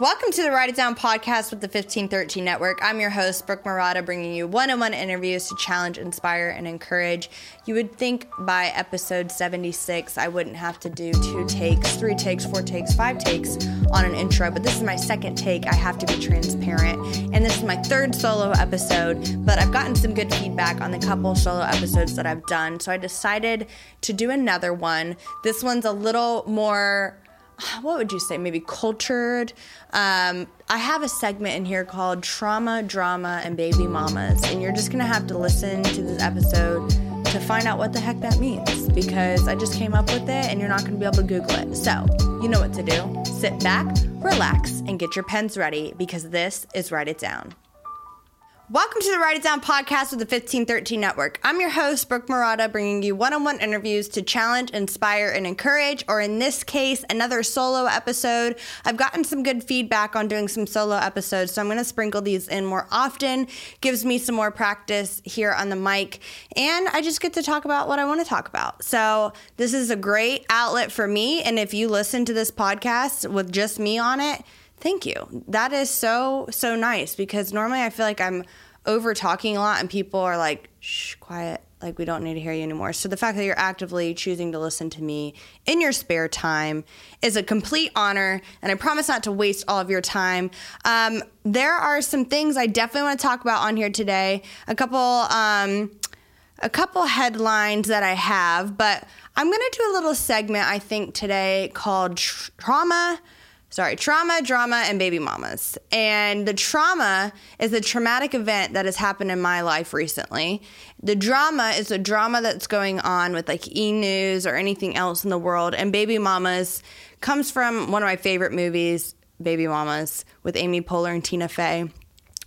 Welcome to the Write It Down podcast with the 1513 Network. I'm your host, Brooke Murata, bringing you one on one interviews to challenge, inspire, and encourage. You would think by episode 76, I wouldn't have to do two takes, three takes, four takes, five takes on an intro, but this is my second take. I have to be transparent. And this is my third solo episode, but I've gotten some good feedback on the couple solo episodes that I've done. So I decided to do another one. This one's a little more what would you say? Maybe cultured? Um, i have a segment in here called trauma drama and baby mamas and you're just gonna have to listen to this episode to find out what the heck that means because i just came up with it and you're not gonna be able to google it. So you know what to do. Sit back relax and get your pens ready because this is write it down Welcome to the Write It Down podcast with the 1513 Network. I'm your host, Brooke Murata, bringing you one on one interviews to challenge, inspire, and encourage, or in this case, another solo episode. I've gotten some good feedback on doing some solo episodes, so I'm going to sprinkle these in more often. Gives me some more practice here on the mic, and I just get to talk about what I want to talk about. So, this is a great outlet for me, and if you listen to this podcast with just me on it, Thank you. That is so, so nice because normally I feel like I'm over talking a lot and people are like, shh, quiet. Like, we don't need to hear you anymore. So, the fact that you're actively choosing to listen to me in your spare time is a complete honor. And I promise not to waste all of your time. Um, there are some things I definitely want to talk about on here today. A couple, um, a couple headlines that I have, but I'm going to do a little segment, I think, today called Trauma sorry, trauma, drama, and baby mamas. And the trauma is a traumatic event that has happened in my life recently. The drama is a drama that's going on with like e news or anything else in the world. And baby mamas comes from one of my favorite movies, Baby Mamas, with Amy Poehler and Tina Fey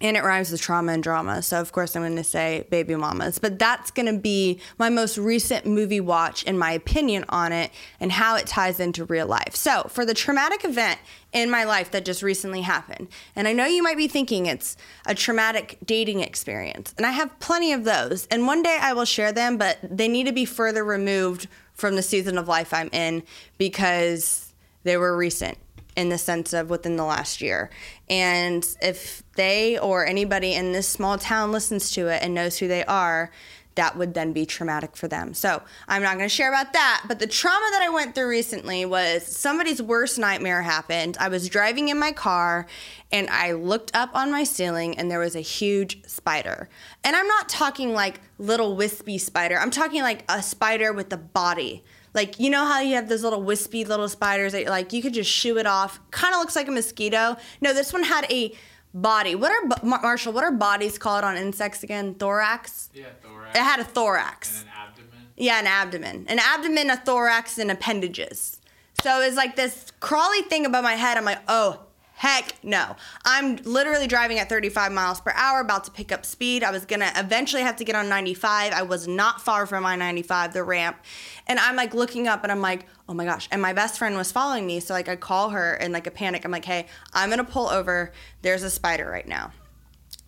and it rhymes with trauma and drama. So, of course, I'm going to say Baby Mamas. But that's going to be my most recent movie watch and my opinion on it and how it ties into real life. So, for the traumatic event in my life that just recently happened, and I know you might be thinking it's a traumatic dating experience, and I have plenty of those. And one day I will share them, but they need to be further removed from the season of life I'm in because they were recent in the sense of within the last year. And if they or anybody in this small town listens to it and knows who they are, that would then be traumatic for them. So I'm not going to share about that. But the trauma that I went through recently was somebody's worst nightmare happened. I was driving in my car and I looked up on my ceiling and there was a huge spider. And I'm not talking like little wispy spider, I'm talking like a spider with a body like you know how you have those little wispy little spiders that like you could just shoo it off. Kind of looks like a mosquito. No, this one had a body. What are Marshall? What are bodies called on insects again? Thorax. Yeah, thorax. It had a thorax. And an abdomen. Yeah, an abdomen. An abdomen, a thorax, and appendages. So it's like this crawly thing above my head. I'm like, oh Heck no. I'm literally driving at 35 miles per hour, about to pick up speed. I was gonna eventually have to get on 95. I was not far from I 95, the ramp. And I'm like looking up and I'm like, oh my gosh. And my best friend was following me. So like I call her in like a panic. I'm like, hey, I'm gonna pull over. There's a spider right now.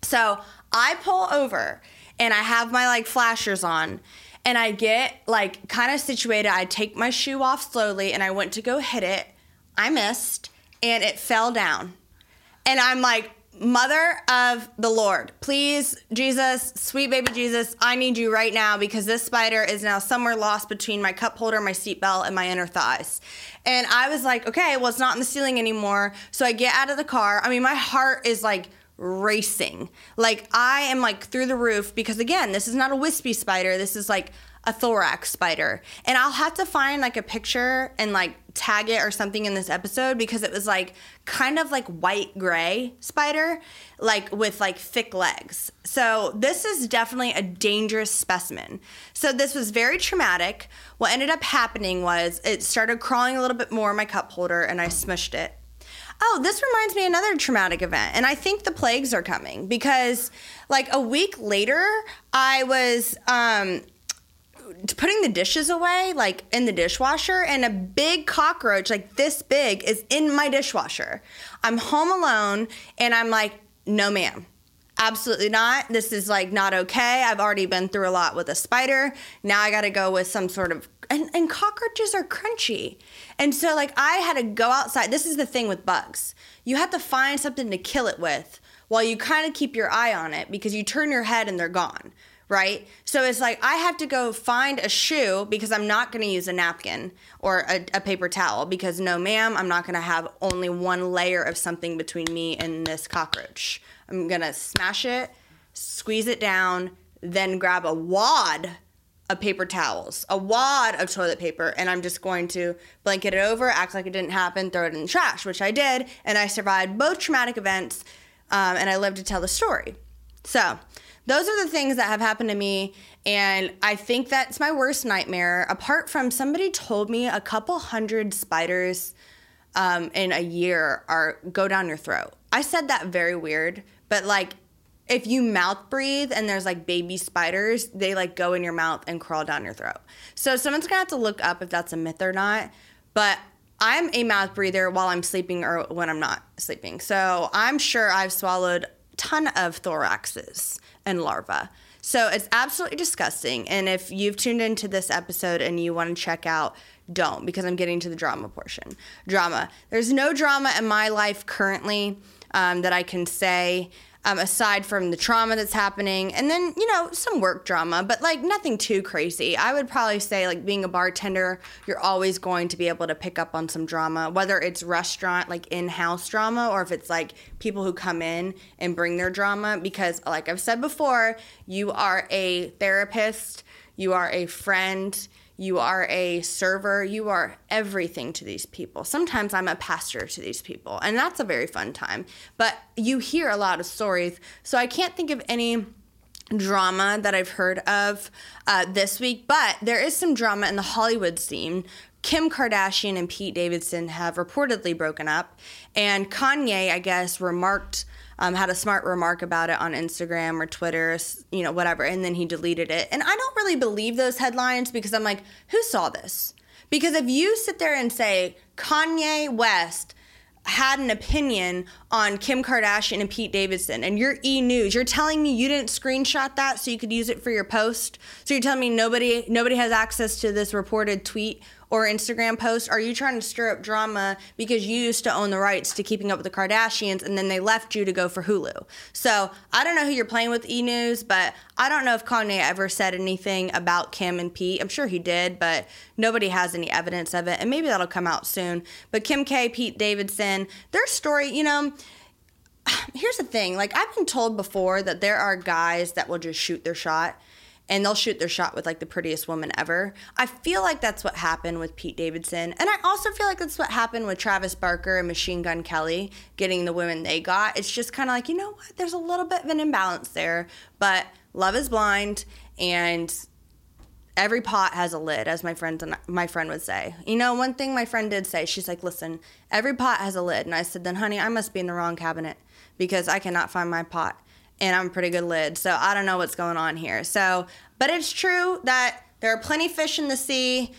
So I pull over and I have my like flashers on and I get like kind of situated. I take my shoe off slowly and I went to go hit it. I missed and it fell down. And I'm like, Mother of the Lord, please, Jesus, sweet baby Jesus, I need you right now because this spider is now somewhere lost between my cup holder, my seatbelt, and my inner thighs. And I was like, okay, well, it's not in the ceiling anymore. So I get out of the car. I mean, my heart is like racing. Like, I am like through the roof because, again, this is not a wispy spider. This is like a thorax spider. And I'll have to find like a picture and like tag it or something in this episode because it was like kind of like white gray spider, like with like thick legs. So this is definitely a dangerous specimen. So this was very traumatic. What ended up happening was it started crawling a little bit more in my cup holder and I smushed it. Oh, this reminds me another traumatic event. And I think the plagues are coming because like a week later, I was um putting the dishes away, like in the dishwasher, and a big cockroach, like this big, is in my dishwasher. I'm home alone, and I'm like, no, ma'am. absolutely not. This is like not okay. I've already been through a lot with a spider. Now I got to go with some sort of and, and cockroaches are crunchy. And so like I had to go outside. This is the thing with bugs. You have to find something to kill it with while you kind of keep your eye on it because you turn your head and they're gone right? So it's like I have to go find a shoe because I'm not going to use a napkin or a, a, paper towel because no, ma'am, I'm not going to have only one layer of something between me and this cockroach. I'm going to smash it, squeeze it down, then grab a wad of paper towels, a wad of toilet paper, and I'm just going to blanket it over, act like it didn't happen, throw it in the trash, which I did, and I survived both traumatic events, um, and I lived to tell the story. So, those are the things that have happened to me, and I think that's my worst nightmare. Apart from somebody told me a couple hundred spiders um, in a year are go down your throat. I said that very weird, but like if you mouth breathe and there's like baby spiders, they like go in your mouth and crawl down your throat. So someone's gonna have to look up if that's a myth or not. But I'm a mouth breather while I'm sleeping or when I'm not sleeping. So I'm sure I've swallowed ton of thoraxes and larvae. So it's absolutely disgusting. And if you've tuned into this episode and you want to check out, don't because I'm getting to the drama portion. Drama. There's no drama in my life currently um, that I can say um, aside from the trauma that's happening, and then you know some work drama, but like nothing too crazy. I would probably say like being a bartender, you're always going to be able to pick up on some drama, whether it's restaurant like in-house drama or if it's like people who come in and bring their drama. Because like I've said before, you are a therapist, you are a friend you are a server, you are everything to these people. Sometimes I'm a pastor to these people, and that's a very fun time. But you hear a lot of stories, so I can't think of any drama that I've heard of uh, this week, but there is some drama in the Hollywood scene. Kim Kardashian and Pete Davidson have reportedly broken up, and Kanye, I guess, remarked um, had a smart remark about it on Instagram or Twitter, you know, whatever, and then he deleted it. And I don't really believe those headlines because I'm like, who saw this? Because if you sit there and say Kanye West had an opinion on Kim Kardashian and Pete Davidson and you're E News, you're telling me you didn't screenshot that so you could use it for your post? So you're telling me nobody nobody has access to this reported tweet or Instagram post? Are you trying to stir up drama because you used to own the rights to Keeping Up with the Kardashians and then they left you to go for Hulu? So I don't know who you're playing with E News, but I don't know if Kanye ever said anything about Kim and Pete. I'm sure he did, but nobody has any evidence of it. And maybe that'll come out soon. But Kim K, Pete Davidson, their story, you know, here's the thing like I've been told before that there are guys that will just shoot their shot and they'll shoot their shot with like the prettiest woman ever. I feel like that's what happened with Pete Davidson. And I also feel like that's what happened with Travis Barker and Machine Gun Kelly getting the women they got. It's just kind of like, you know what? There's a little bit of an imbalance there, but love is blind and every pot has a lid as my friend my friend would say you know one thing my friend did say she's like listen every pot has a lid and i said then honey i must be in the wrong cabinet because i cannot find my pot and I'm a pretty good lid. So I don't know what's going on here. So, but it's true that there are plenty of fish in the sea.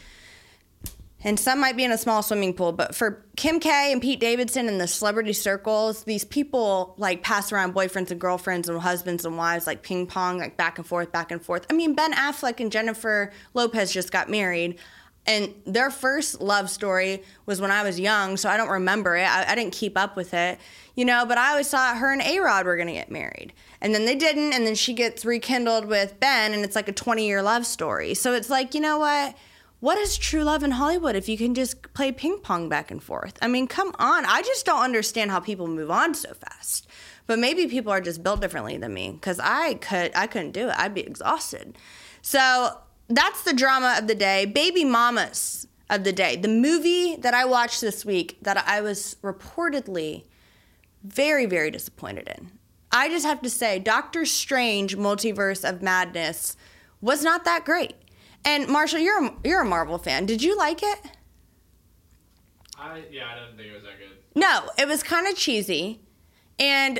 And some might be in a small swimming pool, but for Kim K and Pete Davidson and the celebrity circles, these people like pass around boyfriends and girlfriends and husbands and wives like ping pong, like back and forth, back and forth. I mean, Ben Affleck and Jennifer Lopez just got married. And their first love story was when I was young, so I don't remember it. I, I didn't keep up with it, you know, but I always thought her and A Rod were gonna get married. And then they didn't and then she gets rekindled with ben and it's like a 20 year love story. So it's like you know what? What is true love in hollywood if you can just play ping pong back and forth? I mean come on. I just don't understand how people move on so fast. But maybe people are just built differently than me because i could i couldn't do it. I'd be exhausted. So that's the drama of the day baby mamas of the day the movie that i watched this week that i was reportedly very very disappointed in I just have to say, Doctor Strange Multiverse of Madness was not that great. And Marshall, you're a, you're a Marvel fan. Did you like it? I yeah, I didn't think it was that good. No, it was kind of cheesy. And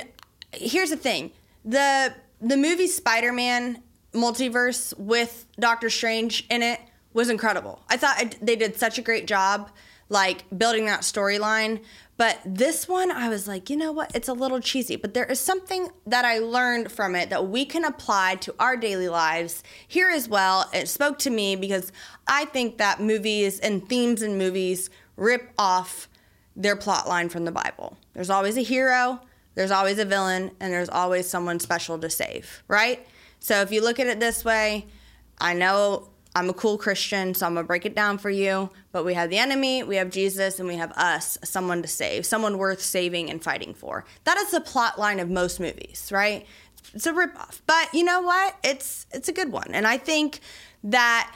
here's the thing: the the movie Spider Man Multiverse with Doctor Strange in it was incredible. I thought they did such a great job like building that storyline. But this one, I was like, you know what? It's a little cheesy, but there is something that I learned from it that we can apply to our daily lives here as well. It spoke to me because I think that movies and themes in movies rip off their plot line from the Bible. There's always a hero, there's always a villain, and there's always someone special to save, right? So if you look at it this way, I know I'm a cool Christian, so I'm gonna break it down for you. But we have the enemy, we have Jesus, and we have us, someone to save, someone worth saving and fighting for. That is the plot line of most movies, right? It's a ripoff. But you know what? It's it's a good one. And I think that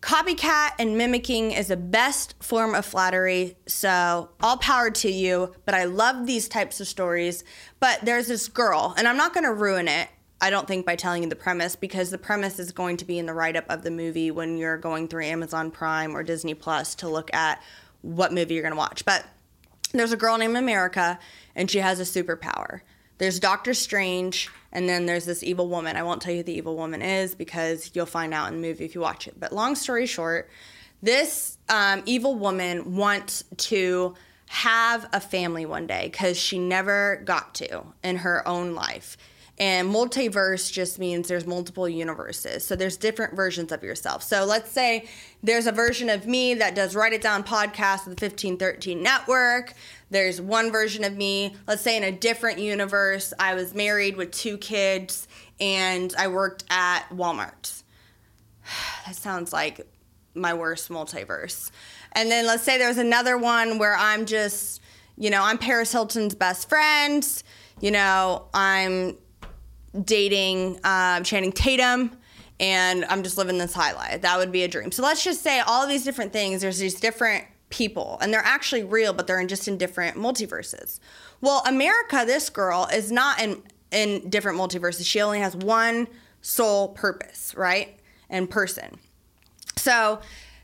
copycat and mimicking is the best form of flattery. So all power to you. But I love these types of stories. But there's this girl, and I'm not gonna ruin it I don't think by telling you the premise because the premise is going to be in the write up of the movie when you're going through Amazon Prime or Disney Plus to look at what movie you're going to watch. But there's a girl named America and she has a superpower. There's Doctor Strange and then there's this evil woman. I won't tell you who the evil woman is because you'll find out in the movie if you watch it. But long story short, this um, evil woman wants to have a family one day because she never got to in her own life and multiverse just means there's multiple universes. So there's different versions of yourself. So let's say there's a version of me that does Write It Down podcast with the 1513 network. There's one version of me, let's say in a different universe, I was married with two kids and I worked at Walmart. That sounds like my worst multiverse. And then let's say there's another one where I'm just, you know, I'm Paris Hilton's best friend. You know, I'm dating um, Channing Tatum and I'm just living this high life. That would be a dream. So let's just say all these different things, there's these different people and they're actually real, but they're in just in different multiverses. Well, America, this girl, is not in in different multiverses. She only has one sole purpose, right? And person. So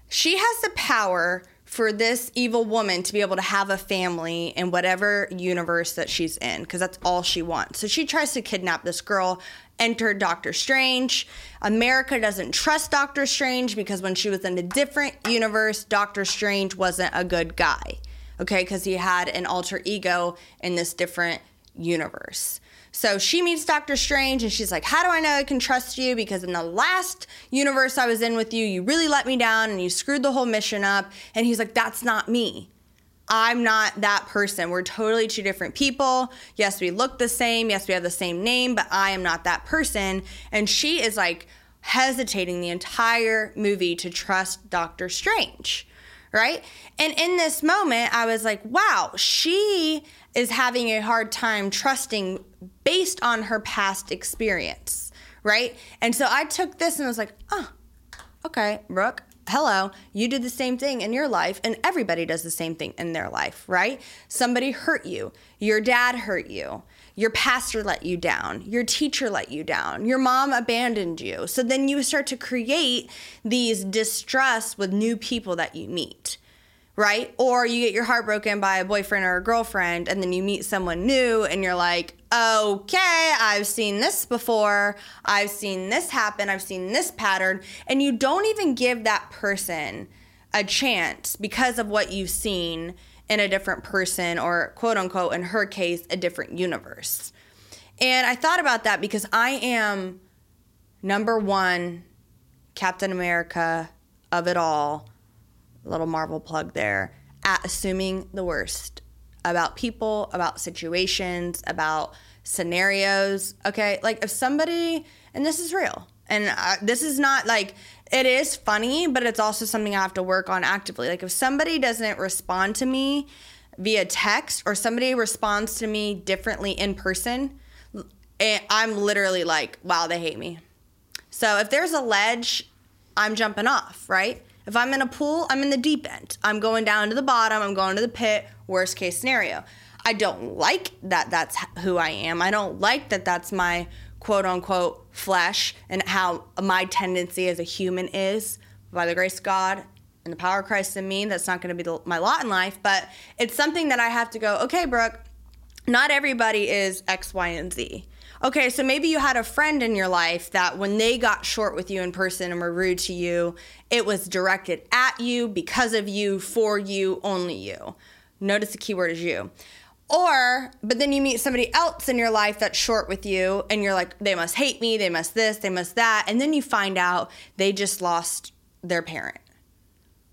she has the power for this evil woman to be able to have a family in whatever universe that she's in because that's all she wants. So she tries to kidnap this girl, enter Doctor Strange. America doesn't trust Doctor Strange because when she was in a different universe, Doctor Strange wasn't a good guy. Okay, because he had an alter ego in this different universe. So she meets Doctor Strange and she's like, How do I know I can trust you? Because in the last universe I was in with you, you really let me down and you screwed the whole mission up. And he's like, That's not me. I'm not that person. We're totally two different people. Yes, we look the same. Yes, we have the same name, but I am not that person. And she is like hesitating the entire movie to trust Doctor Strange right? And in this moment, I was like, wow, she is having a hard time trusting based on her past experience, right? And so I took this and I was like, oh, okay, Brooke, hello, you did the same thing in your life, and everybody does the same thing in their life, right? Somebody hurt you, your dad hurt you, your pastor let you down, your teacher let you down, your mom abandoned you. So then you start to create these distrust with new people that you meet right? Or you get your heart broken by a boyfriend or a girlfriend, and then you meet someone new and you're like, okay, I've seen this before. I've seen this happen. I've seen this pattern. And you don't even give that person a chance because of what you've seen in a different person, or quote unquote, in her case, a different universe. And I thought about that because I am number one Captain America of it all little Marvel plug there, at assuming the worst about people, about situations, about scenarios. Okay, like if somebody, and this is real, and I, this is not like it is funny, but it's also something I have to work on actively. Like if somebody doesn't respond to me via text or somebody responds to me differently in person, I'm literally like, wow, they hate me. So if there's a ledge, I'm jumping off, right? If I'm in a pool, I'm in the deep end. I'm going down to the bottom, I'm going to the pit, worst case scenario. I don't like that that's who I am. I don't like that that's my quote unquote flesh and how my tendency as a human is. By the grace of God and the power of Christ in me, that's not going to be the, my lot in life, but it's something that I have to go, okay, Brooke, not everybody is X, Y, and Z Okay, so maybe you had a friend in your life that when they got short with you in person and were rude to you, it was directed at you, because of you, for you, only you. Notice the keyword is you. Or, but then you meet somebody else in your life that's short with you, and you're like, they must hate me, they must this, they must that. And then you find out they just lost their parent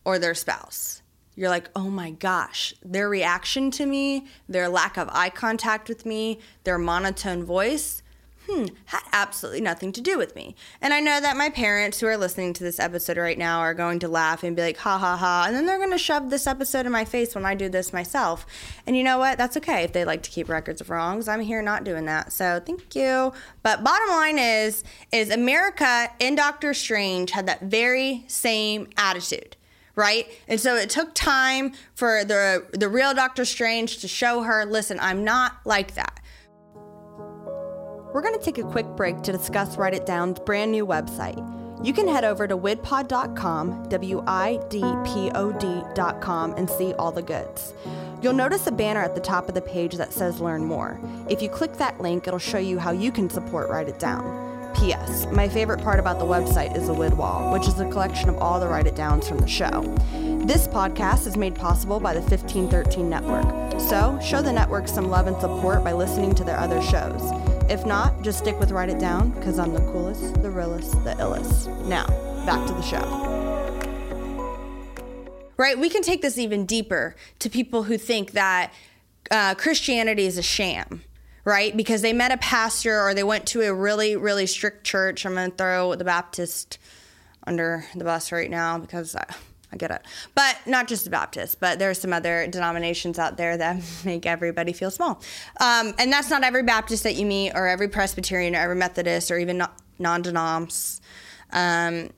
or their spouse. You're like, oh my gosh, their reaction to me, their lack of eye contact with me, their monotone voice, hmm, had absolutely nothing to do with me. And I know that my parents who are listening to this episode right now are going to laugh and be like, ha ha ha. And then they're going to shove this episode in my face when I do this myself. And you know what? That's okay if they like to keep records of wrongs. I'm here not doing that. So thank you. But bottom line is, is America in Doctor Strange had that very same attitude right? And so it took time for the the real Doctor Strange to show her, listen, I'm not like that. We're going to take a quick break to discuss Write It Down's brand new website. You can head over to widpod.com, W I D P O D.com, and see all the goods. You'll notice a banner at the top of the page that says Learn More. If you click that link, it'll show you how you can support Write It Down. P.S. My favorite part about the website is the lid wall, which is a collection of all the write it downs from the show. This podcast is made possible by the 1513 Network, so show the network some love and support by listening to their other shows. If not, just stick with Write It Down, because I'm the coolest, the realest, the illest. Now, back to the show. Right? We can take this even deeper to people who think that uh, Christianity is a sham right? Because they met a pastor or they went to a really, really strict church. I'm going to throw the Baptist under the bus right now because I, get it. But not just the Baptist, but there are some other denominations out there that make everybody feel small. Um, and that's not every Baptist that you meet or every Presbyterian or every Methodist or even non denoms. Um,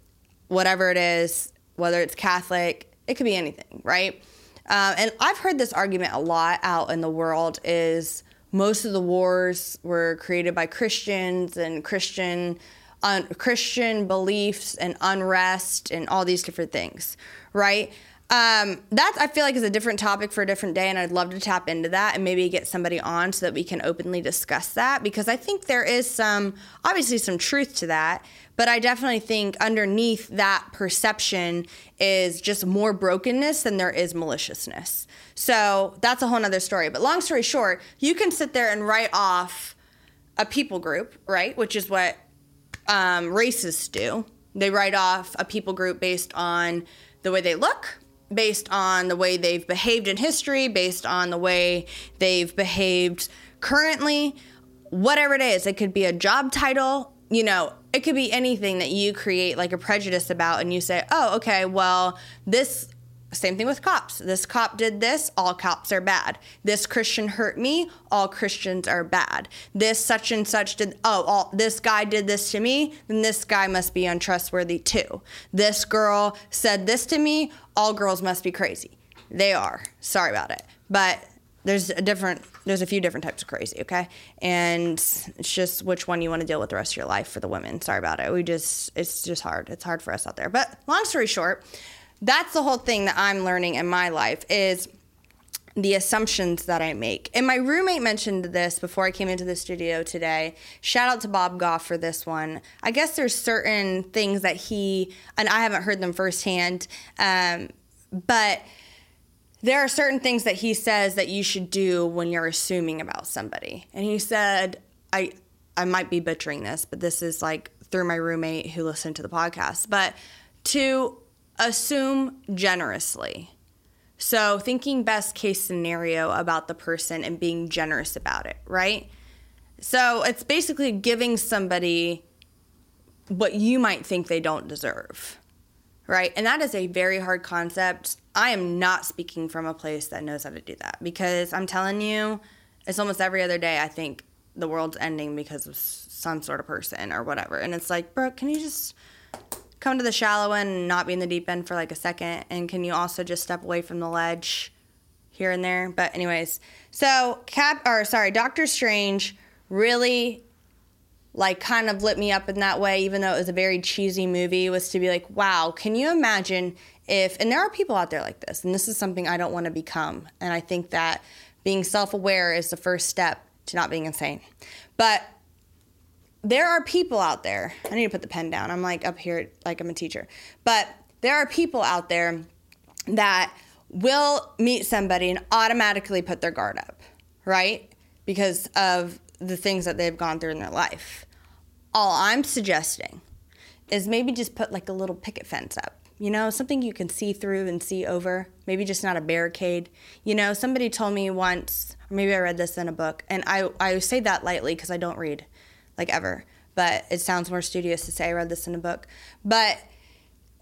whatever it is, whether it's Catholic, it could be anything, right? Uh, and I've heard this argument a lot out in the world is most of the wars were created by Christians and Christian un- Christian beliefs and unrest and all these different things, right? Um, that I feel like is a different topic for a different day, and I'd love to tap into that and maybe get somebody on so that we can openly discuss that because I think there is some, obviously, some truth to that. But I definitely think underneath that perception is just more brokenness than there is maliciousness. So that's a whole nother story. But long story short, you can sit there and write off a people group, right? Which is what um, racists do. They write off a people group based on the way they look, based on the way they've behaved in history, based on the way they've behaved currently, whatever it is. It could be a job title, you know, it could be anything that you create like a prejudice about and you say, oh, okay, well, this same thing with cops. This cop did this, all cops are bad. This Christian hurt me, all Christians are bad. This such and such did, oh, all, this guy did this to me, then this guy must be untrustworthy too. This girl said this to me, all girls must be crazy. They are. Sorry about it. But there's a different there's a few different types of crazy okay and it's just which one you want to deal with the rest of your life for the women sorry about it we just it's just hard it's hard for us out there but long story short that's the whole thing that I'm learning in my life is the assumptions that I make. And my roommate mentioned this before I came into the studio today. Shout out to Bob Goff for this one. I guess there's certain things that he, and I haven't heard them firsthand, um, but there are certain things that he says that you should do when you're assuming about somebody. And he said, I, I might be butchering this, but this is like through my roommate who listened to the podcast, but to assume generously. So, thinking best case scenario about the person and being generous about it, right? So, it's basically giving somebody what you might think they don't deserve, right? And that is a very hard concept. I am not speaking from a place that knows how to do that because I'm telling you, it's almost every other day I think the world's ending because of some sort of person or whatever. And it's like, Brooke, can you just come to the shallow end and not be in the deep end for like a second? And can you also just step away from the ledge here and there? But anyways, so Cap or sorry, Doctor Strange really like kind of lit me up in that way, even though it was a very cheesy movie, was to be like, wow, can you imagine if and there are people out there like this, and this is something I don't want to become. And I think that being self aware is the first step to not being insane. But there are people out there. I need to put the pen down. I'm like up here, like I'm a teacher. But there are people out there that will meet somebody and automatically put their guard up, right? Because of the things that they've gone through in their life. All I'm suggesting is maybe just put like a little picket fence up. You know, something you can see through and see over. Maybe just not a barricade. You know, somebody told me once, or maybe I read this in a book, and I, I say that lightly because I don't read like ever, but it sounds more studious to say I read this in a book. But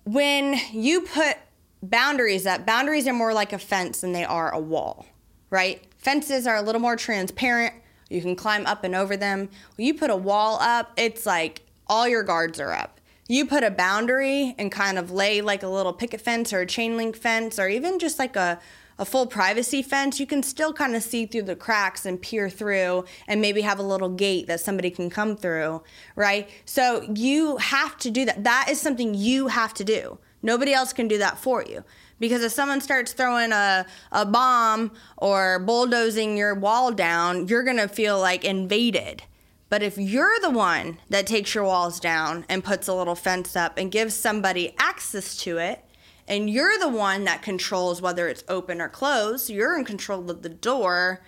when you put boundaries up, boundaries are more like a fence than they are a wall, right? Fences are a little more transparent. You can climb up and over them. When you put a wall up, it's like all your guards are up. You put a boundary and kind of lay like a little picket fence or a chain link fence or even just like a a full privacy fence, you can still kind of see through the cracks and peer through and maybe have a little gate that somebody can come through, right? So you have to do that. That is something you have to do. Nobody else can do that for you. Because if someone starts throwing a, a bomb or bulldozing your wall down, you're going to feel like invaded. But if you're the one that takes your walls down and puts a little fence up and gives somebody access to it, and you're the one that controls whether it's open or closed, you're in control of the door,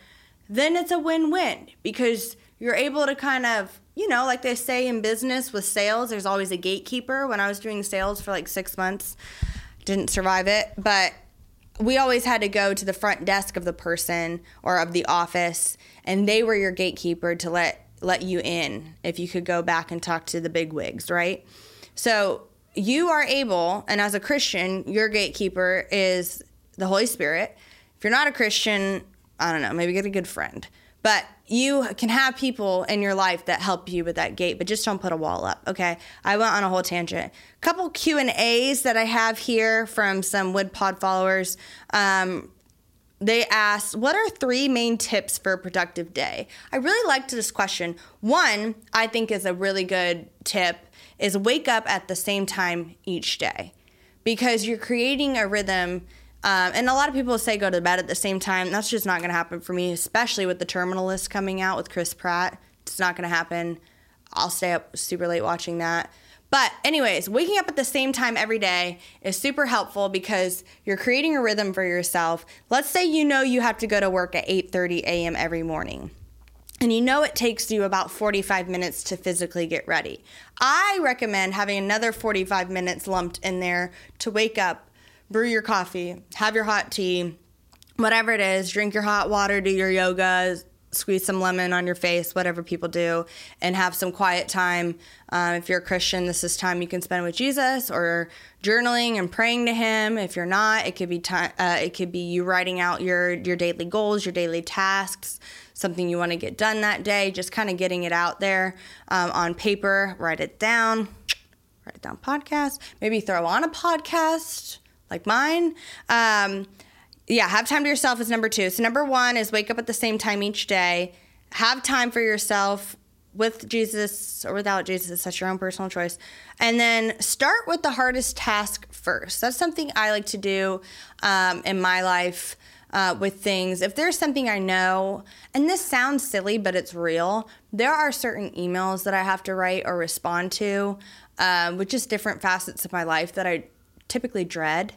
then it's a win win because you're able to kind of, you know, like they say in business with sales, there's always a gatekeeper. When I was doing sales for like six months, didn't survive it, but we always had to go to the front desk of the person or of the office, and they were your gatekeeper to let let you in if you could go back and talk to the big wigs, right? So you are able, and as a Christian, your gatekeeper is the Holy Spirit. If you're not a Christian, I don't know, maybe get a good friend. But you can have people in your life that help you with that gate, but just don't put a wall up. Okay, I went on a whole tangent. Couple Q and A's that I have here from some WIDPod followers. Um, they asked, What are three main tips for a productive day? I really liked this question. One, I think, is a really good tip is wake up at the same time each day because you're creating a rhythm. Um, and a lot of people say go to bed at the same time. That's just not going to happen for me, especially with the Terminal List coming out with Chris Pratt. It's not going to happen. I'll stay up super late watching that. But anyways, waking up at the same time every day is super helpful because you're creating a rhythm for yourself. Let's say you know you have to go to work at 8:30 a.m. every morning. And you know it takes you about 45 minutes to physically get ready. I recommend having another 45 minutes lumped in there to wake up, brew your coffee, have your hot tea, whatever it is, drink your hot water, do your yoga, squeeze some lemon on your face, whatever people do, and have some quiet time. Um, if you're a Christian, this is time you can spend with Jesus, or journaling and praying to Him. If you're not, it could be time. Uh, it could be you writing out your your daily goals, your daily tasks, something you want to get done that day. Just kind of getting it out there um, on paper. Write it down. Write it down. Podcast. Maybe throw on a podcast like mine. Um, yeah, have time to yourself is number two. So number one is wake up at the same time each day. Have time for yourself with Jesus or without Jesus. That's your own personal choice. And then start with the hardest task first. That's something I like to do um, in my life. Uh, with things. If there's something I know, and this sounds silly, but it's real, there are certain emails that I have to write or respond to, uh, with just different facets of my life that I typically dread.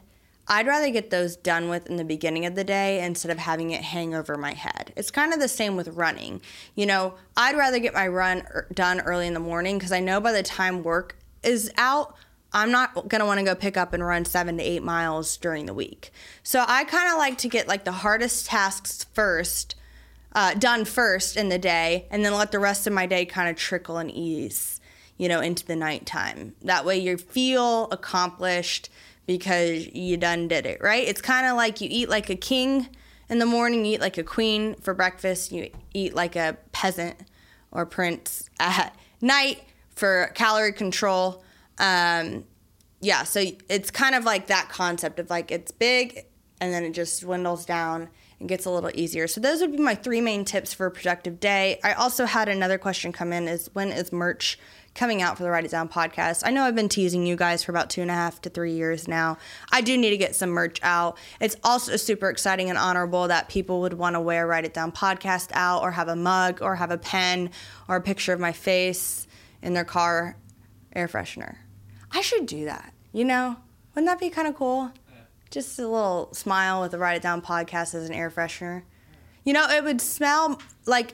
I'd rather get those done with in the beginning of the day instead of having it hang over my head. It's kind of the same with running. You know, I'd rather get my run er, done early in the morning because I know by the time work is out, I'm not going to want to go pick up and run seven to eight miles during the week. So I kind of like to get like the hardest tasks first, uh, done first in the day, and then let the rest of my day kind of trickle and ease, you know, into the nighttime. That way you feel accomplished because you done did it, right? It's kind of like you eat like a king in the morning, you eat like a queen for breakfast, you eat like a peasant or prince at night for calorie control. Um, yeah, so it's kind of like that concept of like it's big and then it just dwindles down and gets a little easier. So those would be my three main tips for a productive day. I also had another question come in is when is merch coming out for the Write It Down podcast. I know I've been teasing you guys for about two and a half to three years now. I do need to get some merch out. It's also super exciting and honorable that people would want to wear Write It Down podcast out or have a mug or have a pen or a picture of my face in their car air freshener. I should do that. You know, wouldn't that be kind of cool? Just a little smile with the Write It Down podcast as an air freshener. You know, it would smell like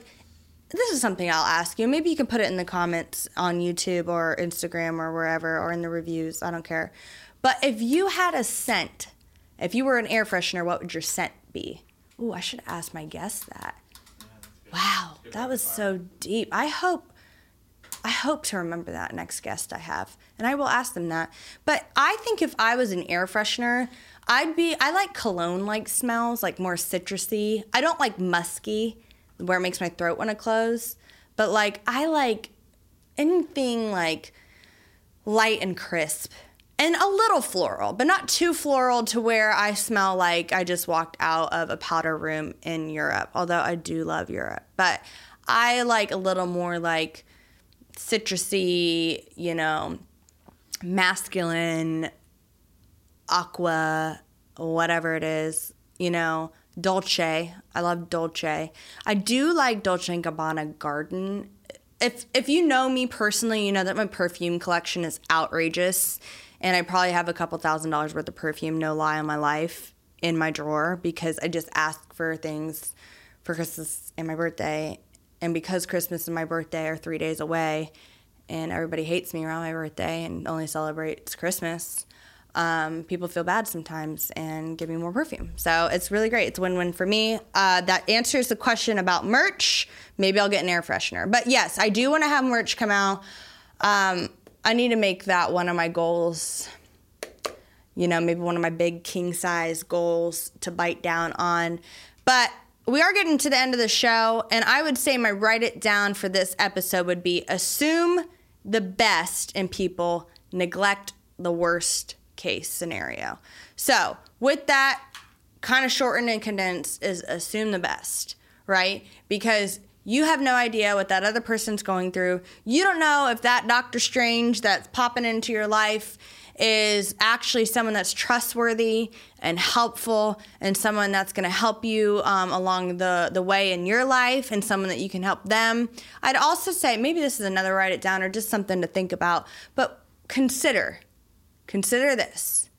this is something I'll ask you. Maybe you can put it in the comments on YouTube or Instagram or wherever or in the reviews. I don't care. But if you had a scent, if you were an air freshener, what would your scent be? Ooh, I should ask my guests that. Wow, that was so deep. I hope I hope to remember that next guest I have, and I will ask them that. But I think if I was an air freshener, I'd be. I like cologne like smells, like more citrusy. I don't like musky, where it makes my throat want to close. But like I like anything like light and crisp and a little floral, but not too floral to where I smell like I just walked out of a powder room in Europe. Although I do love Europe, but I like a little more like citrusy, you know, masculine, aqua, whatever it is, you know, dolce. I love dolce. I do like Dolce and Gabbana Garden. If if you know me personally, you know that my perfume collection is outrageous, and I probably have a couple thousand dollars worth of perfume, no lie, in my life in my drawer because I just ask for things for Christmas and my birthday, and because Christmas and my birthday are three days away, and everybody hates me around my birthday and only celebrates Christmas, um, people feel bad sometimes and give me more perfume. So it's really great. It's win win for me. Uh, that answers the question about merch. Maybe I'll get an air freshener. But yes, I do want to have merch come out. Um, I need to make that one of my goals. You know, maybe one of my big king size goals to bite down on. But we are getting to the end of the show, and I would say my write it down for this episode would be assume the best in people, neglect the worst case scenario. So, with that, kind of shortened and condensed, is assume the best, right? Because you have no idea what that other person's going through. You don't know if that Doctor Strange that's popping into your life is actually someone that's trustworthy and helpful and someone that's going to help you um, along the, the way in your life and someone that you can help them. I'd also say maybe this is another write it down or just something to think about, but consider, consider this.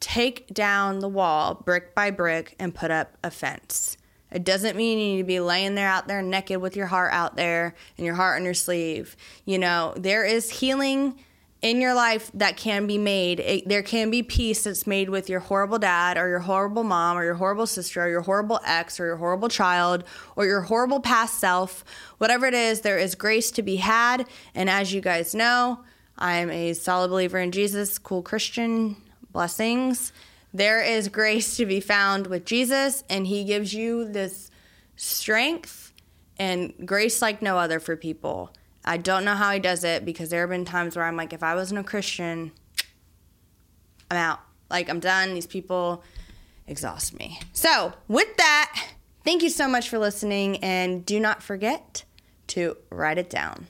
Take down the wall brick by brick and put up a fence. It doesn't mean you need to be laying there out there naked with your heart out there and your heart on your sleeve. You know, there is healing in your life that can be made. It, there can be peace that's made with your horrible dad or your horrible mom or your horrible sister or your horrible ex or your horrible child or your horrible past self. Whatever it is, there is grace to be had. And as you guys know, I'm a solid believer in Jesus, cool Christian, blessings. There is grace to be found with Jesus, and He gives you this strength and grace like no other for people. I don't know how he does it because there have been times where I'm like, if I wasn't a Christian, I'm out. Like, I'm done. These people exhaust me. So, with that, thank you so much for listening, and do not forget to write it down.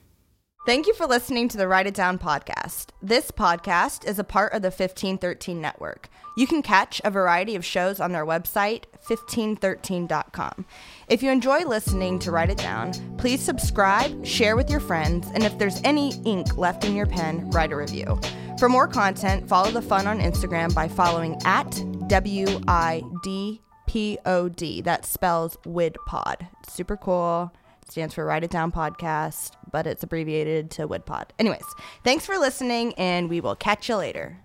Thank you for listening to the Write It Down podcast. This podcast is a part of the 1513 network. You can catch a variety of shows on their website, 1513.com. If you enjoy listening to Write It Down, please subscribe, share with your friends, and if there's any ink left in your pen, write a review. For more content, follow the fun on Instagram by following at W I D P O D. That spells WIDPod. Super cool stands for Write It Down Podcast, but it's abbreviated to WIDPod. Anyways, thanks for listening, and we will catch you later.